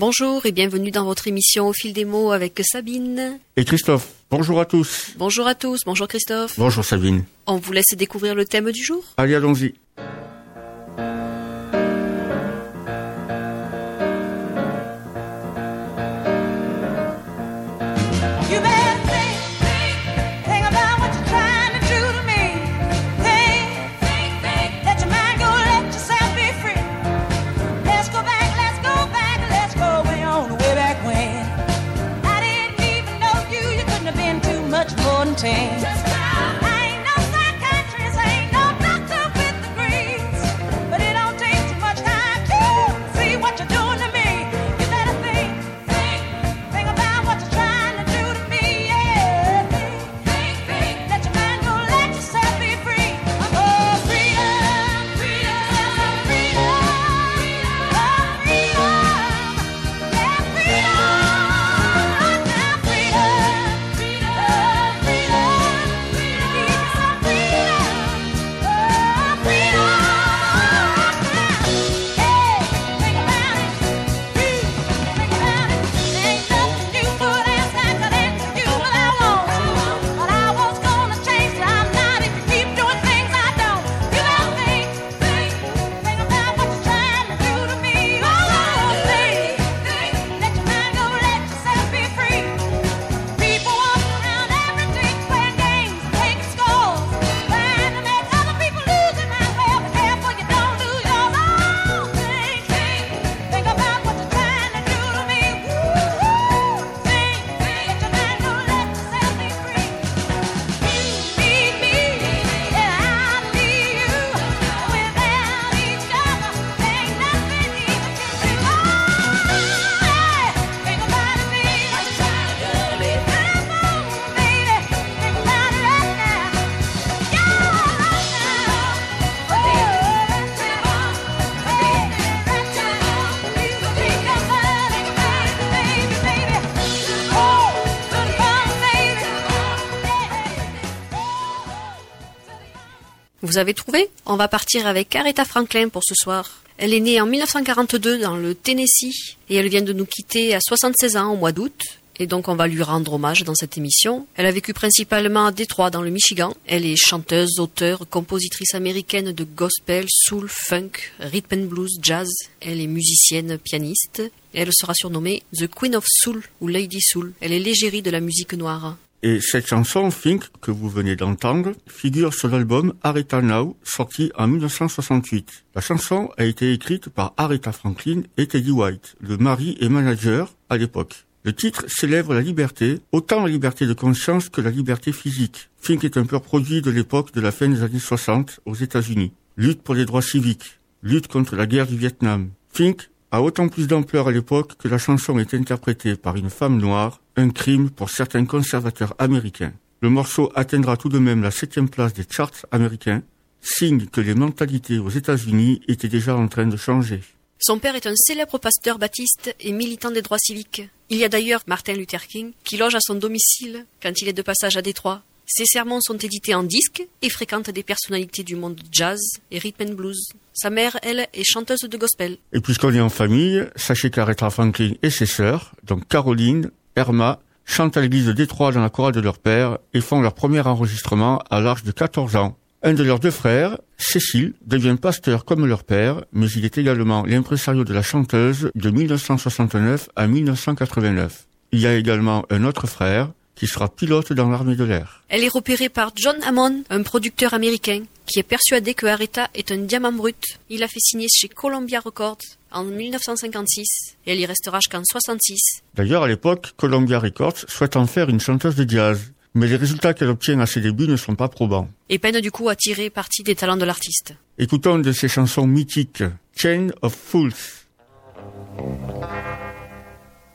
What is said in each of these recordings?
Bonjour et bienvenue dans votre émission Au fil des mots avec Sabine. Et Christophe. Bonjour à tous. Bonjour à tous, bonjour Christophe. Bonjour Sabine. On vous laisse découvrir le thème du jour Allez, allons-y. 19 Vous avez trouvé On va partir avec Aretha Franklin pour ce soir. Elle est née en 1942 dans le Tennessee et elle vient de nous quitter à 76 ans au mois d'août. Et donc on va lui rendre hommage dans cette émission. Elle a vécu principalement à Détroit dans le Michigan. Elle est chanteuse, auteure, compositrice américaine de gospel, soul, funk, rhythm and blues, jazz. Elle est musicienne, pianiste. Elle sera surnommée The Queen of Soul ou Lady Soul. Elle est l'égérie de la musique noire. Et cette chanson, Think, que vous venez d'entendre, figure sur l'album Aretha Now, sorti en 1968. La chanson a été écrite par Aretha Franklin et Teddy White, le mari et manager à l'époque. Le titre célèbre la liberté, autant la liberté de conscience que la liberté physique. Think est un pur produit de l'époque de la fin des années 60 aux États-Unis. Lutte pour les droits civiques, lutte contre la guerre du Vietnam. Think a autant plus d'ampleur à l'époque que la chanson est interprétée par une femme noire, un crime pour certains conservateurs américains. Le morceau atteindra tout de même la septième place des charts américains, signe que les mentalités aux États-Unis étaient déjà en train de changer. Son père est un célèbre pasteur baptiste et militant des droits civiques. Il y a d'ailleurs Martin Luther King qui loge à son domicile quand il est de passage à Détroit. Ses sermons sont édités en disque et fréquentent des personnalités du monde jazz et rhythm and blues. Sa mère, elle, est chanteuse de gospel. Et puisqu'on est en famille, sachez qu'Aretha Franklin et ses sœurs, donc Caroline, Irma, chantent à l'église de Détroit dans la chorale de leur père et font leur premier enregistrement à l'âge de 14 ans. Un de leurs deux frères, Cécile, devient pasteur comme leur père, mais il est également l'impresario de la chanteuse de 1969 à 1989. Il y a également un autre frère, qui sera pilote dans l'armée de l'air. Elle est repérée par John Hammond, un producteur américain, qui est persuadé que Aretha est un diamant brut. Il a fait signer chez Columbia Records en 1956 et elle y restera jusqu'en 66. D'ailleurs, à l'époque, Columbia Records souhaite en faire une chanteuse de jazz. Mais les résultats qu'elle obtient à ses débuts ne sont pas probants. Et peine du coup à tirer parti des talents de l'artiste. Écoutons une de ses chansons mythiques, Chain of Fools.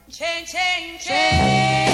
Chain, chain, chain.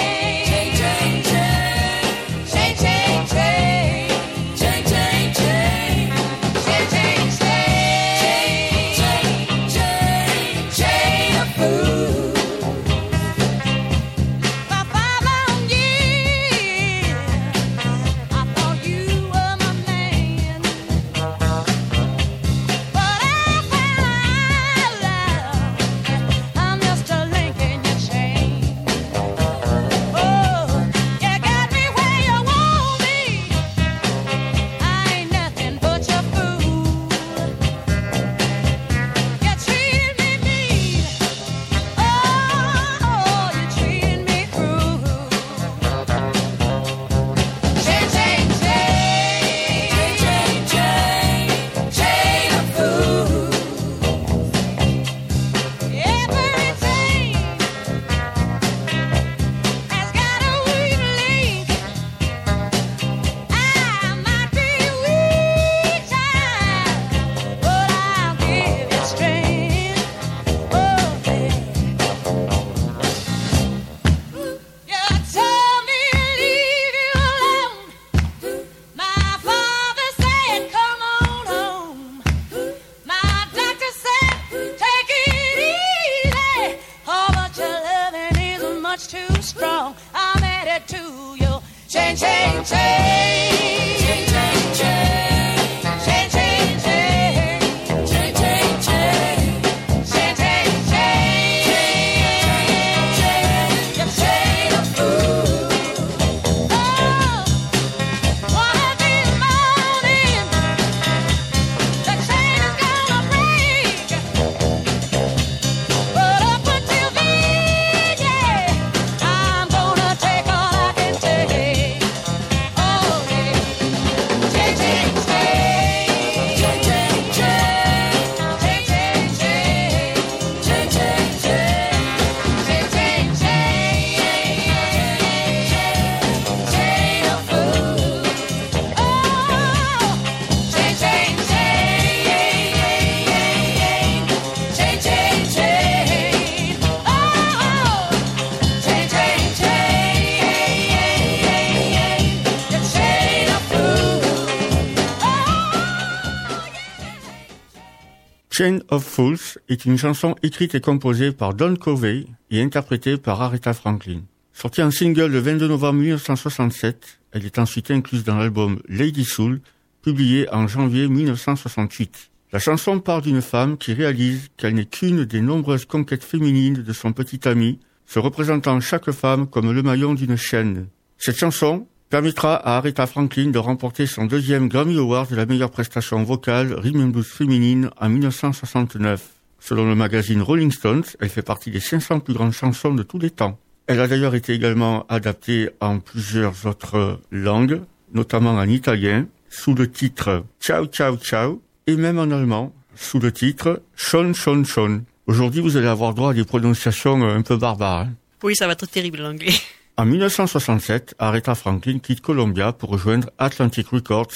Chain of Fools est une chanson écrite et composée par Don Covey et interprétée par Aretha Franklin. Sortie en single le 22 novembre 1967, elle est ensuite incluse dans l'album Lady Soul, publié en janvier 1968. La chanson parle d'une femme qui réalise qu'elle n'est qu'une des nombreuses conquêtes féminines de son petit ami, se représentant chaque femme comme le maillon d'une chaîne. Cette chanson permettra à Aretha Franklin de remporter son deuxième Grammy Award de la meilleure prestation vocale rhythm and blues féminine en 1969. Selon le magazine Rolling Stones, elle fait partie des 500 plus grandes chansons de tous les temps. Elle a d'ailleurs été également adaptée en plusieurs autres langues, notamment en italien, sous le titre Ciao Ciao Ciao, et même en allemand, sous le titre Schon Schon Schon. Aujourd'hui, vous allez avoir droit à des prononciations un peu barbares. Hein. Oui, ça va être terrible l'anglais. En 1967, Aretha Franklin quitte Columbia pour rejoindre Atlantic Records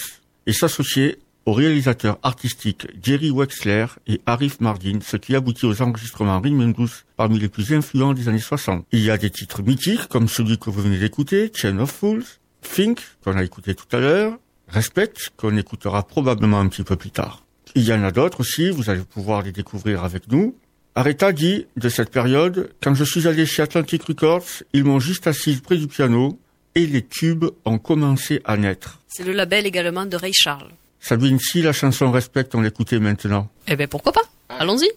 et s'associer aux réalisateurs artistiques Jerry Wexler et Arif Mardin, ce qui aboutit aux enregistrements Rhythm Blues parmi les plus influents des années 60. Il y a des titres mythiques comme celui que vous venez d'écouter, Chain of Fools, Think, qu'on a écouté tout à l'heure, Respect, qu'on écoutera probablement un petit peu plus tard. Il y en a d'autres aussi, vous allez pouvoir les découvrir avec nous. Aretha dit de cette période, quand je suis allé chez Atlantic Records, ils m'ont juste assise près du piano et les tubes ont commencé à naître. C'est le label également de Ray Charles. Sabine, si la chanson Respect, on l'écoutait maintenant. Eh ben pourquoi pas? Allons-y.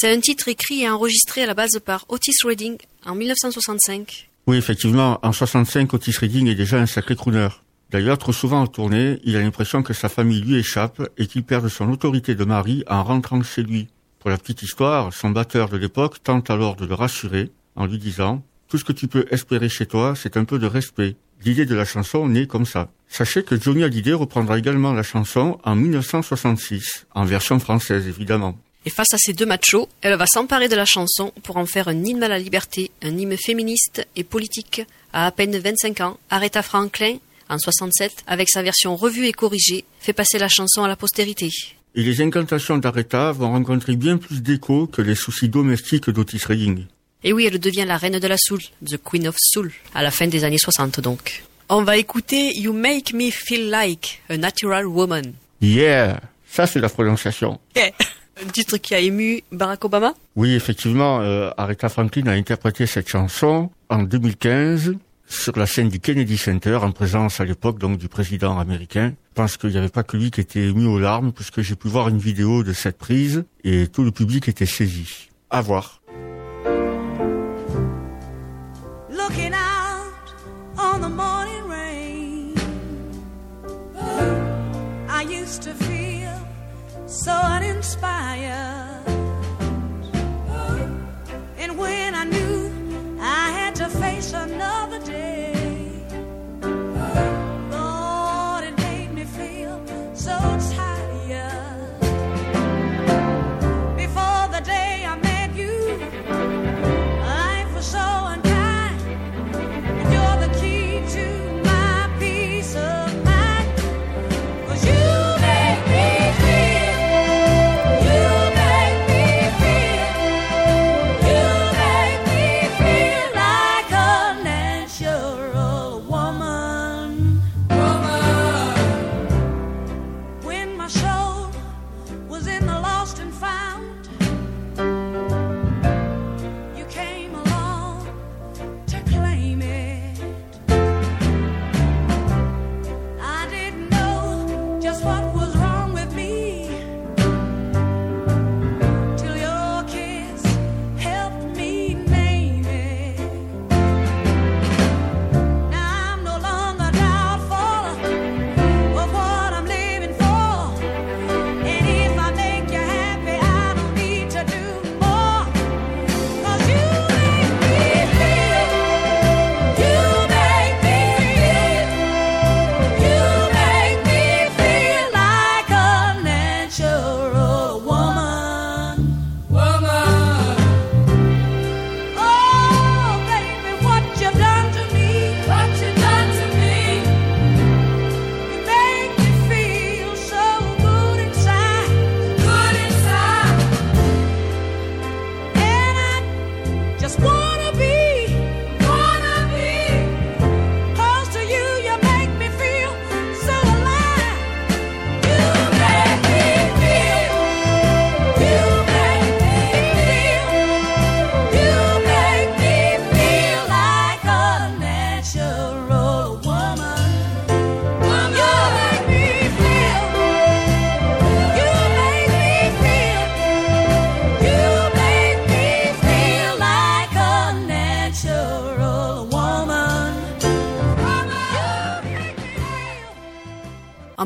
C'est un titre écrit et enregistré à la base par Otis Redding en 1965. Oui, effectivement, en 65, Otis Redding est déjà un sacré crooner. D'ailleurs, trop souvent en tournée, il a l'impression que sa famille lui échappe et qu'il perd son autorité de mari en rentrant chez lui. Pour la petite histoire, son batteur de l'époque tente alors de le rassurer en lui disant tout ce que tu peux espérer chez toi, c'est un peu de respect. L'idée de la chanson naît comme ça. Sachez que Johnny Hallyday reprendra également la chanson en 1966, en version française évidemment. Et face à ces deux machos, elle va s'emparer de la chanson pour en faire un hymne à la liberté, un hymne féministe et politique. À à peine 25 ans, Aretha Franklin, en 67, avec sa version revue et corrigée, fait passer la chanson à la postérité. Et les incantations d'Aretha vont rencontrer bien plus d'écho que les soucis domestiques d'Otis Redding. Et oui, elle devient la reine de la soul, the queen of soul, à la fin des années 60 donc. On va écouter You Make Me Feel Like a Natural Woman. Yeah, ça c'est la prononciation. Un titre qui a ému Barack Obama? Oui, effectivement, euh, Aretha Franklin a interprété cette chanson en 2015. sur la scène du Kennedy Center en présence à l'époque donc du président américain. Je pense qu'il n'y avait pas que lui qui était ému aux larmes puisque j'ai pu voir une vidéo de cette prise et tout le public était saisi. À voir. Looking out on the morning rain. I used to feel so uninspired. And when I knew I had to face another day, one.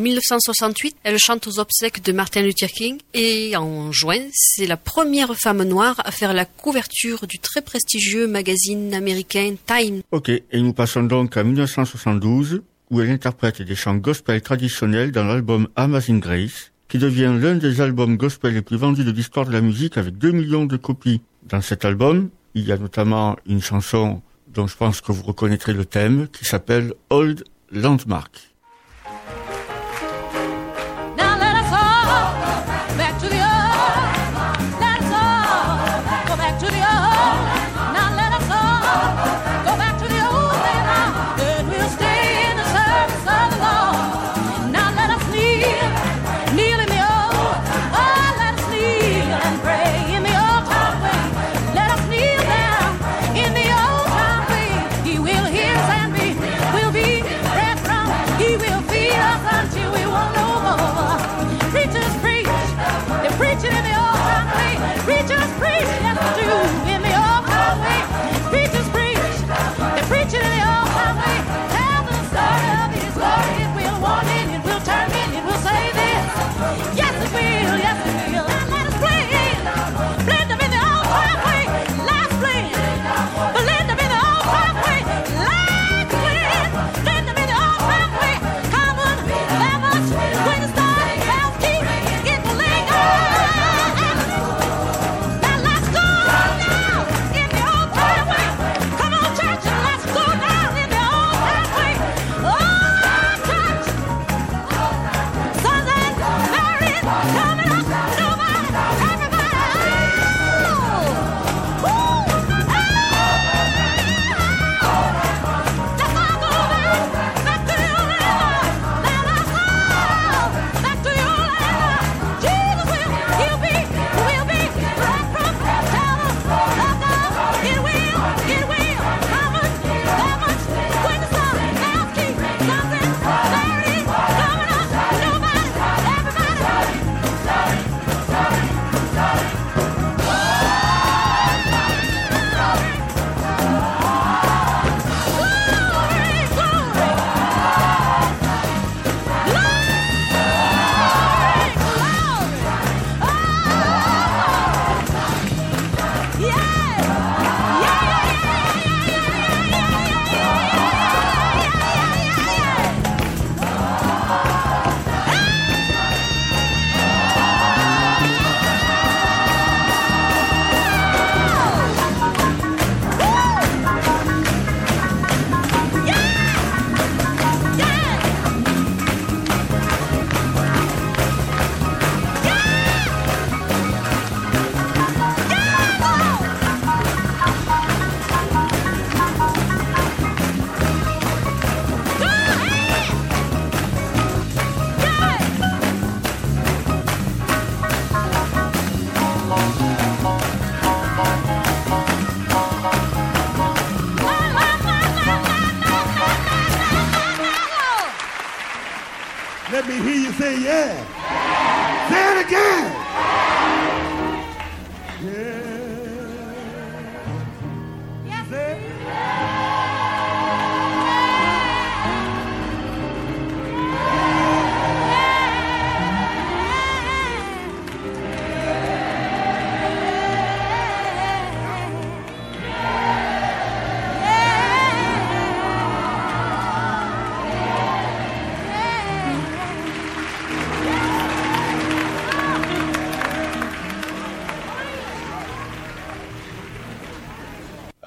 1968, elle chante aux obsèques de Martin Luther King et en juin, c'est la première femme noire à faire la couverture du très prestigieux magazine américain Time. Ok, et nous passons donc à 1972 où elle interprète des chants gospel traditionnels dans l'album Amazing Grace qui devient l'un des albums gospel les plus vendus de l'histoire de la musique avec 2 millions de copies. Dans cet album, il y a notamment une chanson dont je pense que vous reconnaîtrez le thème qui s'appelle Old Landmark.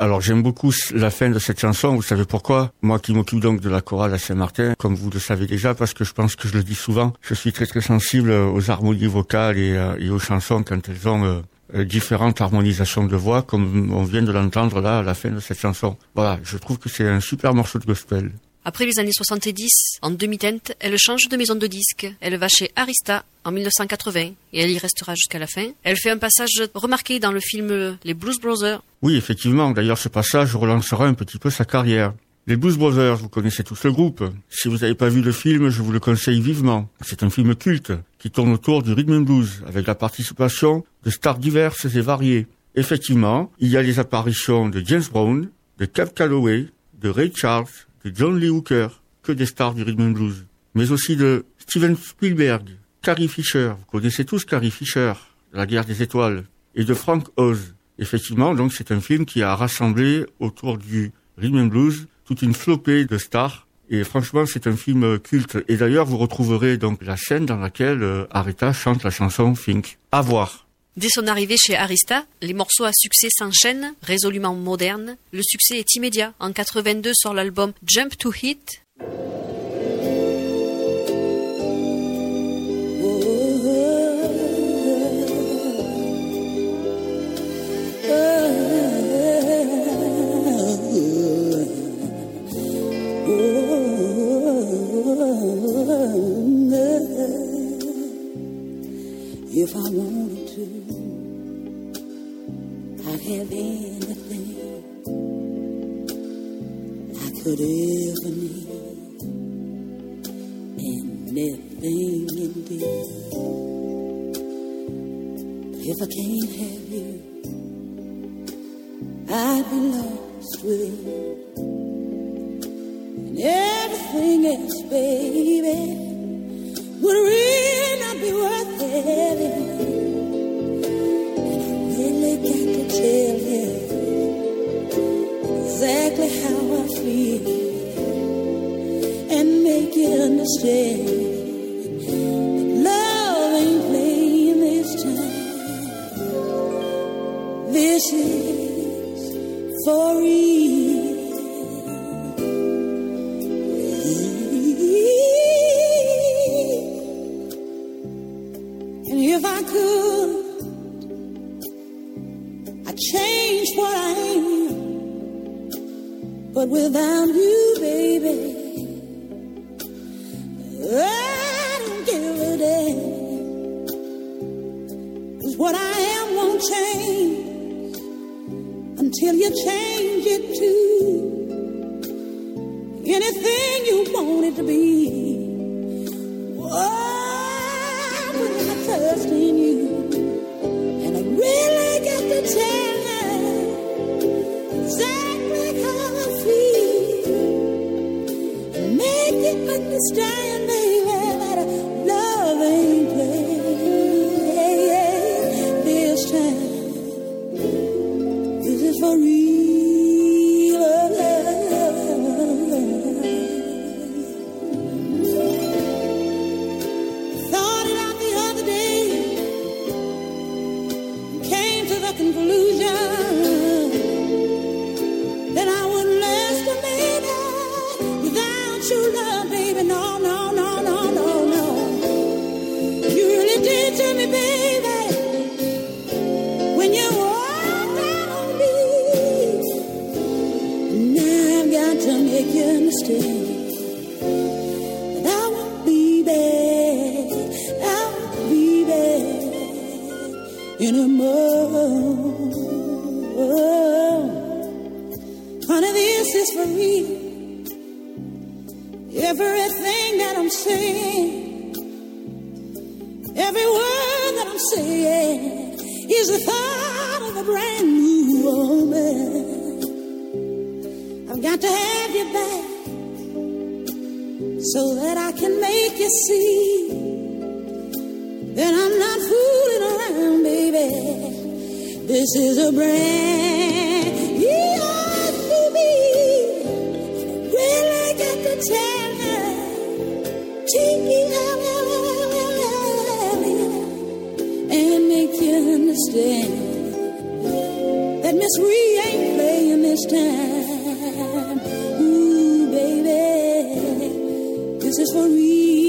Alors j'aime beaucoup la fin de cette chanson, vous savez pourquoi? Moi qui m'occupe donc de la chorale à Saint-Martin, comme vous le savez déjà, parce que je pense que je le dis souvent, je suis très très sensible aux harmonies vocales et, euh, et aux chansons quand elles ont euh, euh, différentes harmonisations de voix, comme on vient de l'entendre là à la fin de cette chanson. Voilà, je trouve que c'est un super morceau de gospel. Après les années 70, en demi-teinte, elle change de maison de disque. Elle va chez Arista en 1980 et elle y restera jusqu'à la fin. Elle fait un passage remarqué dans le film Les Blues Brothers. Oui, effectivement, d'ailleurs ce passage relancera un petit peu sa carrière. Les Blues Brothers, vous connaissez tous le groupe. Si vous n'avez pas vu le film, je vous le conseille vivement. C'est un film culte qui tourne autour du rhythm and blues avec la participation de stars diverses et variées. Effectivement, il y a les apparitions de James Brown, de Cab Calloway, de Ray Charles, de John Lee Hooker, que des stars du rhythm and blues, mais aussi de Steven Spielberg, Carrie Fisher, vous connaissez tous Carrie Fisher, la guerre des étoiles, et de Frank Oz. Effectivement, donc c'est un film qui a rassemblé autour du rhythm and blues toute une flopée de stars. Et franchement, c'est un film culte. Et d'ailleurs, vous retrouverez donc la scène dans laquelle euh, Aretha chante la chanson Think. À voir. Dès son arrivée chez Arista, les morceaux à succès s'enchaînent, résolument modernes. Le succès est immédiat. En 82 sort l'album Jump to Hit. Have anything I could ever need. Anything indeed. If I can't have you, I'd be lost within. And everything else, baby would really not be worth having. Tell you exactly how I feel and make you understand. Love ain't playing this time. This is for real. Without you, baby, I don't give a damn. 'Cause what I am won't change until you change it too. Anything you want it to be. Everything that I'm saying, every word that I'm saying is the thought of a brand new woman. I've got to have you back so that I can make you see that I'm not fooling around, baby. This is a brand new me. Really got the chance? understand that Miss Ree ain't playing this time. Ooh, baby, this is for real.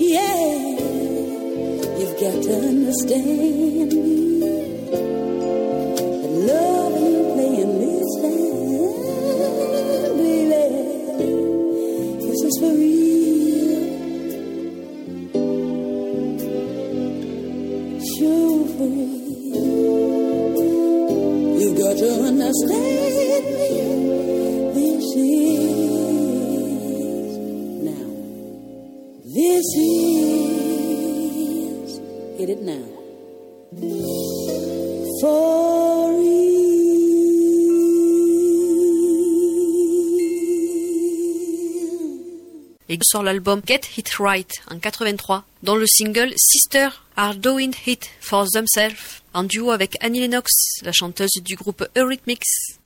Yeah, you've got to understand l'album Get It Right en 83, dont le single Sister Are Doing It For Themselves en duo avec Annie Lennox, la chanteuse du groupe Eurythmics.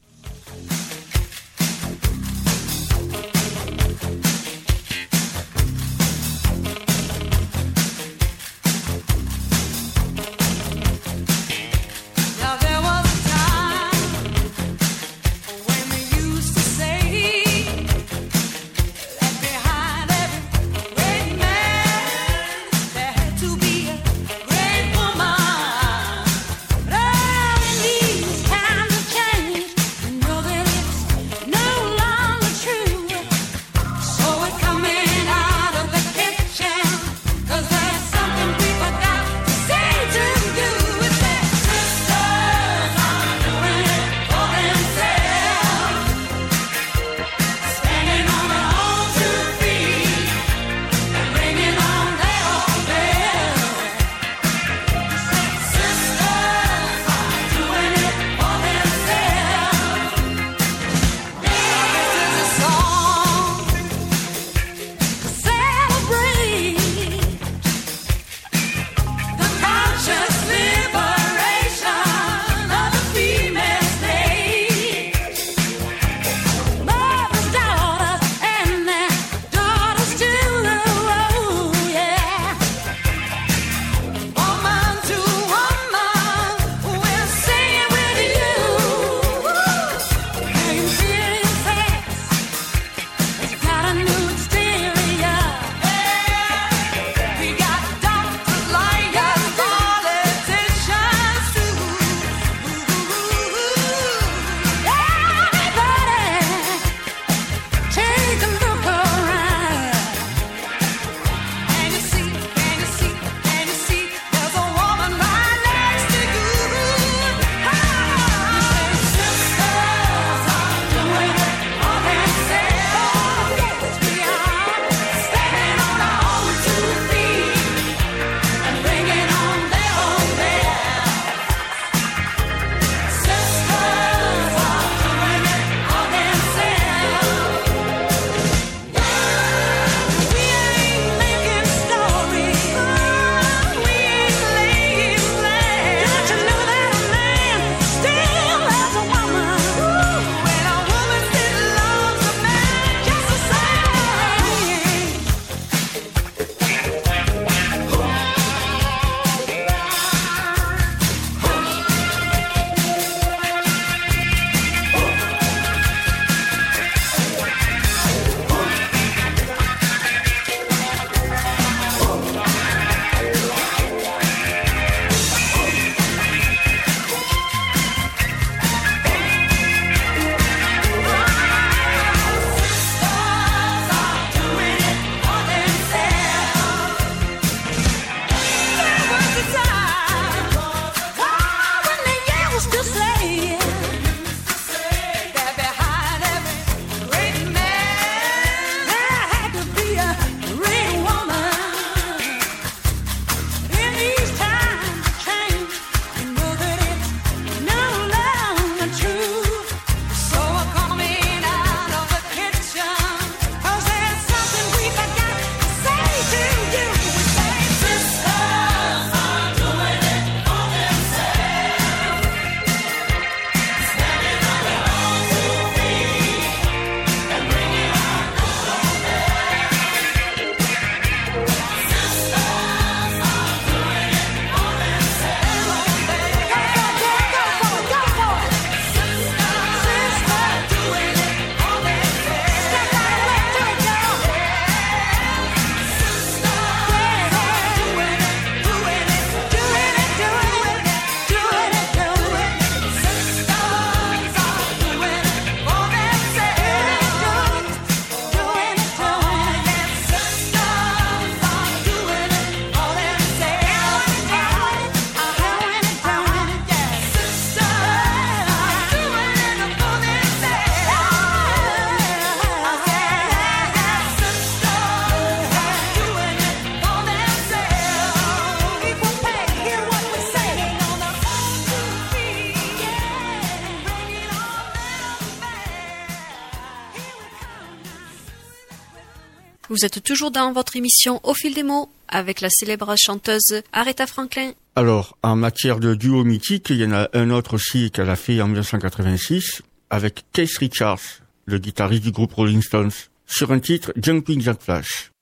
Vous êtes toujours dans votre émission Au fil des mots avec la célèbre chanteuse Aretha Franklin. Alors, en matière de duo mythique, il y en a un autre aussi qu'elle a fait en 1986 avec Keith Richards, le guitariste du groupe Rolling Stones, sur un titre Jumping Jack Flash.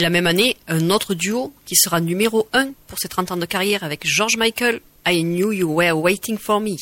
Et la même année, un autre duo qui sera numéro 1 pour ses 30 ans de carrière avec George Michael, I Knew You Were Waiting for Me.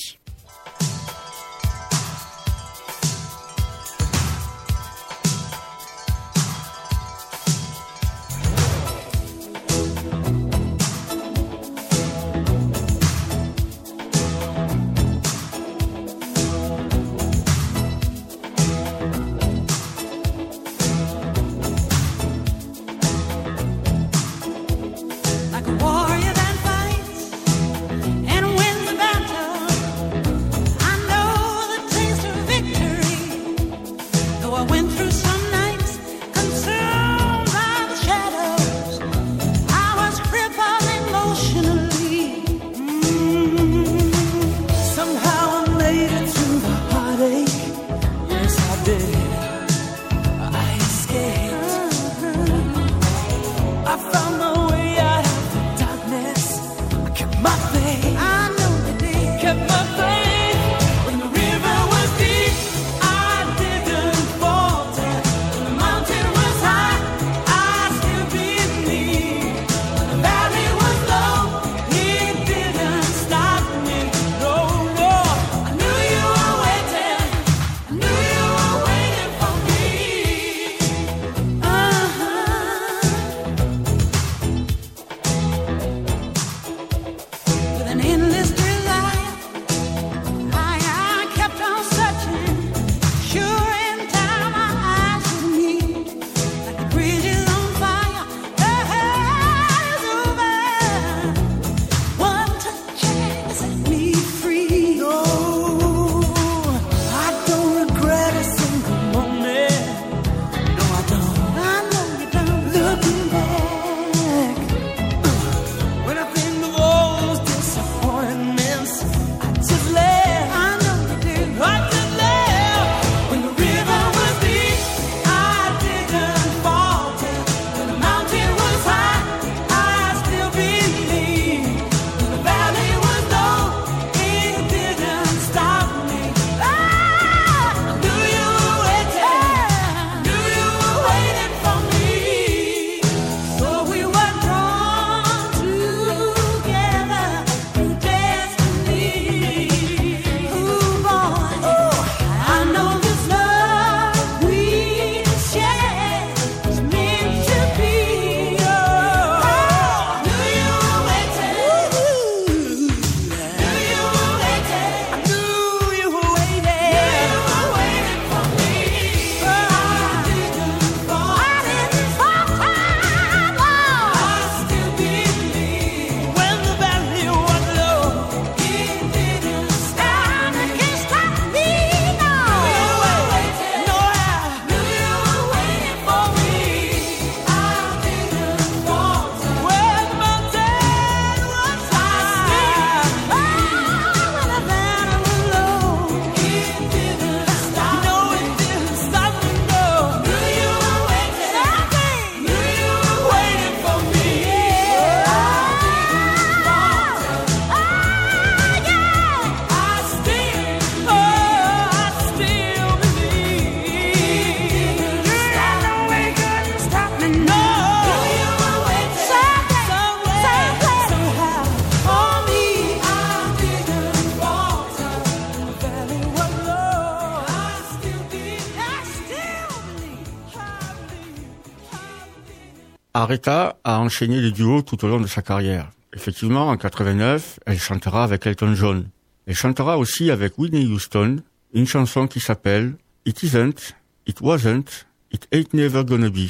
Aretha a enchaîné les duos tout au long de sa carrière. Effectivement, en 89, elle chantera avec Elton John. Elle chantera aussi avec Whitney Houston une chanson qui s'appelle It Isn't, It Wasn't, It Ain't Never Gonna Be.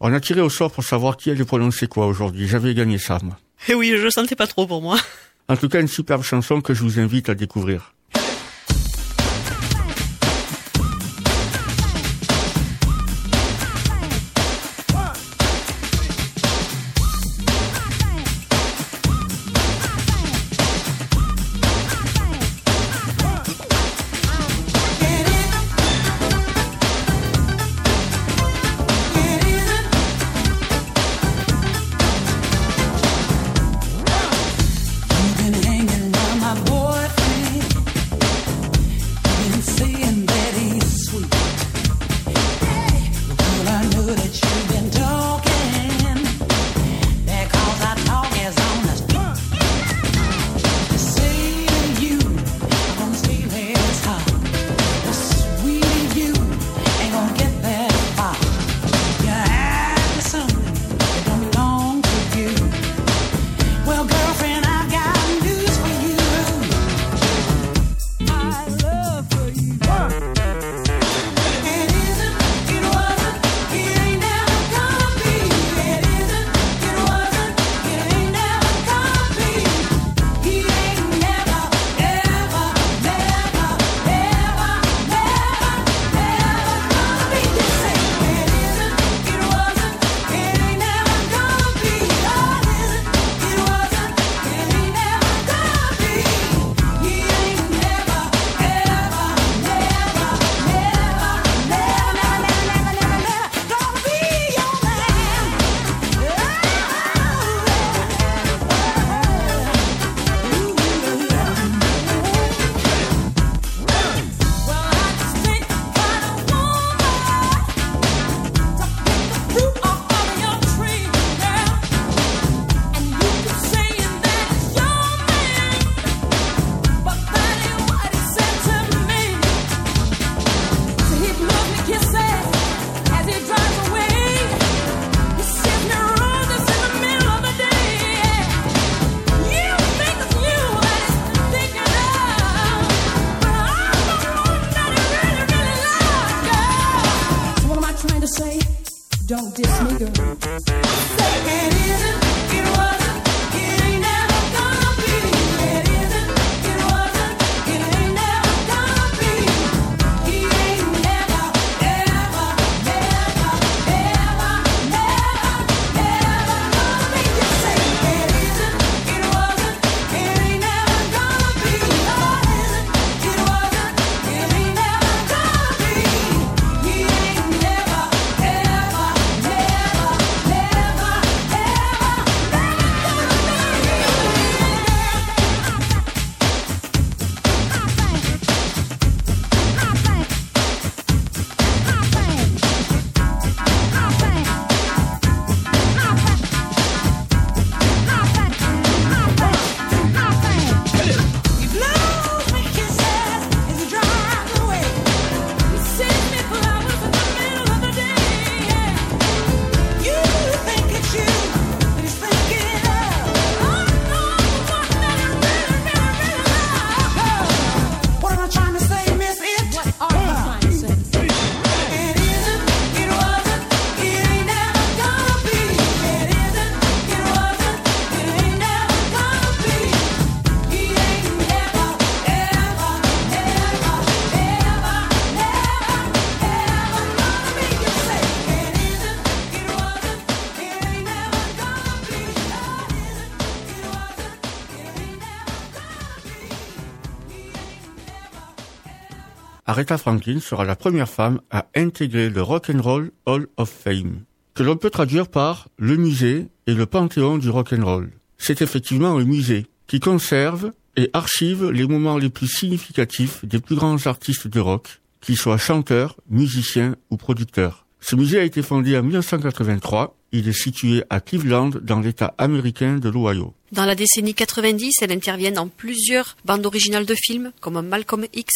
On a tiré au sort pour savoir qui allait prononcer quoi aujourd'hui. J'avais gagné ça, moi. Eh oui, je sentais pas trop pour moi. En tout cas, une superbe chanson que je vous invite à découvrir. Aretha Franklin sera la première femme à intégrer le Rock and Roll Hall of Fame, que l'on peut traduire par le musée et le panthéon du rock and roll. C'est effectivement un musée qui conserve et archive les moments les plus significatifs des plus grands artistes de rock, qu'ils soient chanteurs, musiciens ou producteurs. Ce musée a été fondé en 1983. Il est situé à Cleveland, dans l'État américain de l'Ohio. Dans la décennie 90, elle intervient dans plusieurs bandes originales de films, comme Malcolm X,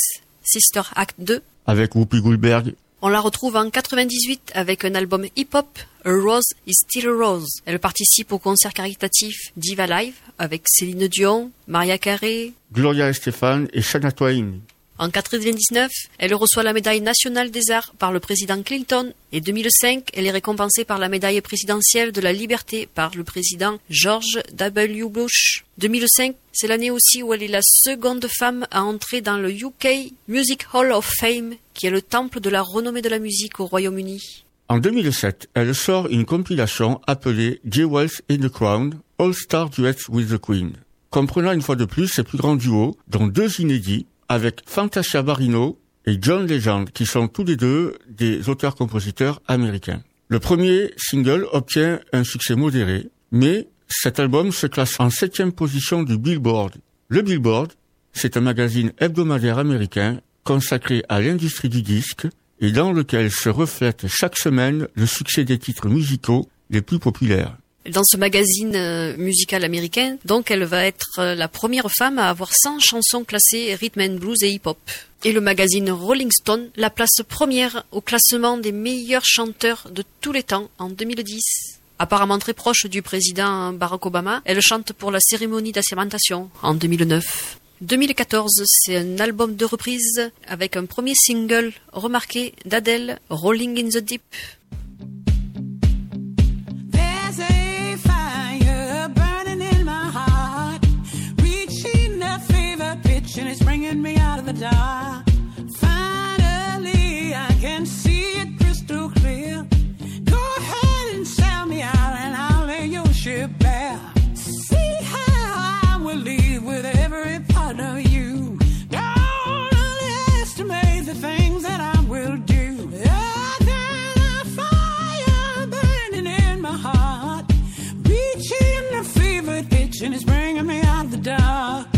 Sister Act 2. Avec Whoopi Goldberg, On la retrouve en 98 avec un album hip-hop, A Rose is Still a Rose. Elle participe au concert caritatif Diva Live avec Céline Dion, Maria Carey. Gloria Estefan et Shania Twain. En 99, elle reçoit la médaille nationale des arts par le président Clinton et 2005, elle est récompensée par la médaille présidentielle de la liberté par le président George W. Bush. 2005, c'est l'année aussi où elle est la seconde femme à entrer dans le UK Music Hall of Fame, qui est le temple de la renommée de la musique au Royaume-Uni. En 2007, elle sort une compilation appelée Jewels in the Crown, All Star Duets with the Queen, comprenant une fois de plus ses plus grands duos, dont deux inédits, avec Fantasia Barrino et John Legend, qui sont tous les deux des auteurs-compositeurs américains. Le premier single obtient un succès modéré, mais cet album se classe en septième position du Billboard. Le Billboard, c'est un magazine hebdomadaire américain consacré à l'industrie du disque et dans lequel se reflète chaque semaine le succès des titres musicaux les plus populaires. Dans ce magazine euh, musical américain, donc elle va être euh, la première femme à avoir 100 chansons classées rhythm and blues et hip-hop. Et le magazine Rolling Stone la place première au classement des meilleurs chanteurs de tous les temps en 2010. Apparemment très proche du président Barack Obama, elle chante pour la cérémonie d'assermentation en 2009. 2014, c'est un album de reprise avec un premier single remarqué d'Adele, Rolling in the Deep. It's bringing me out of the dark. Finally, I can see it crystal clear. Go ahead and sell me out, and I'll lay your ship bare. See how I will leave with every part of you. Don't underestimate the things that I will do. Ah, there's a fire burning in my heart, reaching a fever pitch, and it's bringing me out of the dark.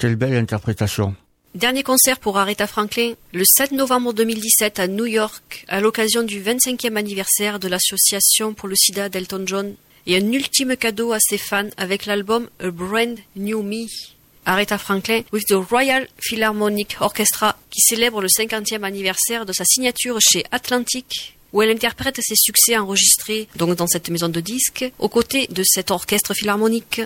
Quelle belle interprétation. Dernier concert pour Aretha Franklin le 7 novembre 2017 à New York à l'occasion du 25e anniversaire de l'association pour le sida d'Elton John et un ultime cadeau à ses fans avec l'album A Brand New Me. Aretha Franklin with the Royal Philharmonic Orchestra qui célèbre le 50e anniversaire de sa signature chez Atlantic où elle interprète ses succès enregistrés donc dans cette maison de disques aux côtés de cet orchestre philharmonique.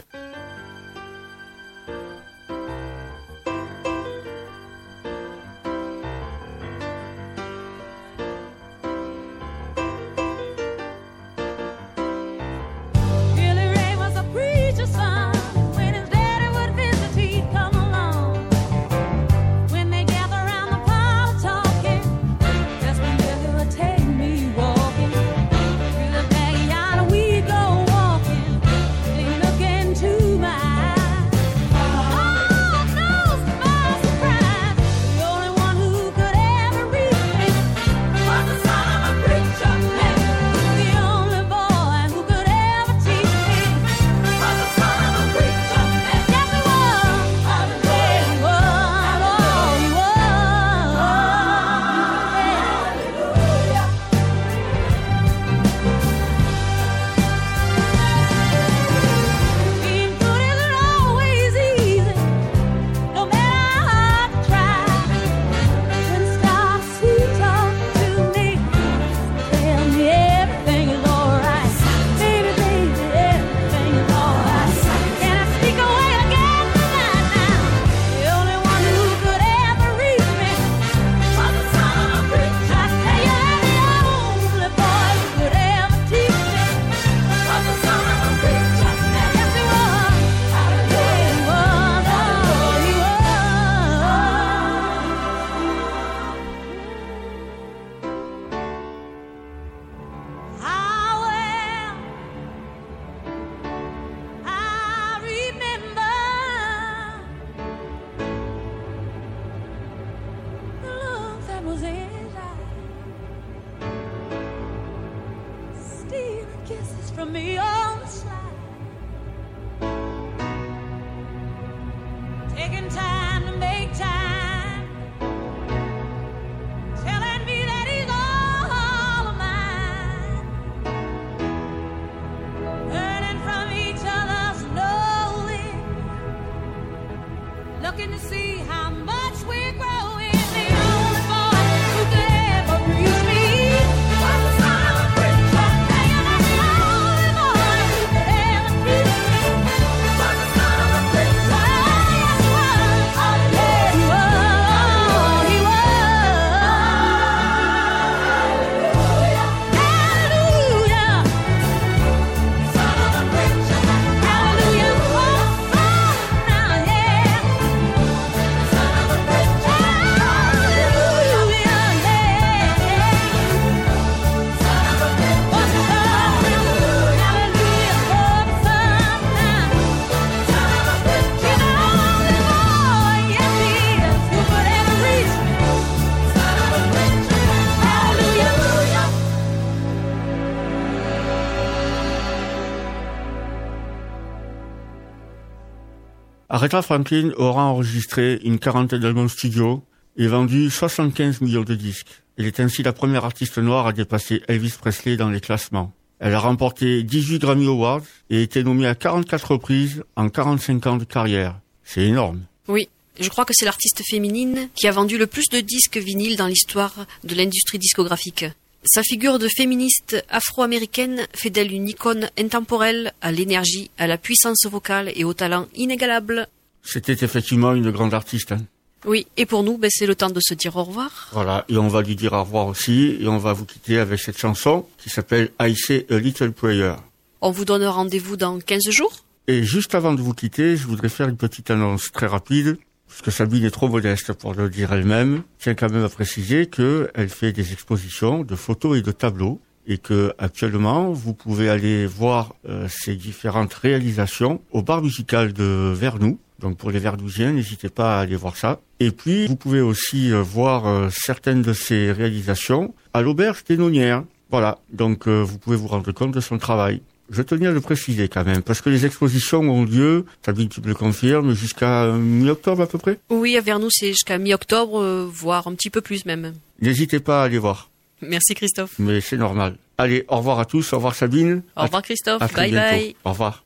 Aretha Franklin aura enregistré une quarantaine d'albums studio et vendu 75 millions de disques. Elle est ainsi la première artiste noire à dépasser Elvis Presley dans les classements. Elle a remporté 18 Grammy Awards et été nommée à 44 reprises en 45 ans de carrière. C'est énorme. Oui, je crois que c'est l'artiste féminine qui a vendu le plus de disques vinyles dans l'histoire de l'industrie discographique. Sa figure de féministe afro-américaine fait d'elle une icône intemporelle à l'énergie, à la puissance vocale et au talent inégalable. C'était effectivement une grande artiste. hein. Oui, et pour nous, ben, c'est le temps de se dire au revoir. Voilà, et on va lui dire au revoir aussi, et on va vous quitter avec cette chanson qui s'appelle I Say a Little Prayer. On vous donne rendez-vous dans 15 jours. Et juste avant de vous quitter, je voudrais faire une petite annonce très rapide, parce que Sabine est trop modeste pour le dire elle-même. Tiens quand même à préciser qu'elle fait des expositions de photos et de tableaux, et que actuellement vous pouvez aller voir euh, ces différentes réalisations au bar musical de Vernou. Donc pour les Verdousiens, n'hésitez pas à aller voir ça. Et puis vous pouvez aussi euh, voir euh, certaines de ces réalisations à l'auberge des Nonières. Voilà, donc euh, vous pouvez vous rendre compte de son travail. Je tenais à le préciser quand même, parce que les expositions ont lieu, Sabine tu me le confirmes, jusqu'à euh, mi-octobre à peu près? Oui, vers nous, c'est jusqu'à mi-octobre, euh, voire un petit peu plus même. N'hésitez pas à aller voir, Merci Christophe. mais c'est normal. Allez, au revoir à tous, au revoir Sabine. Au revoir Christophe. À, à bye bientôt. bye. Au revoir.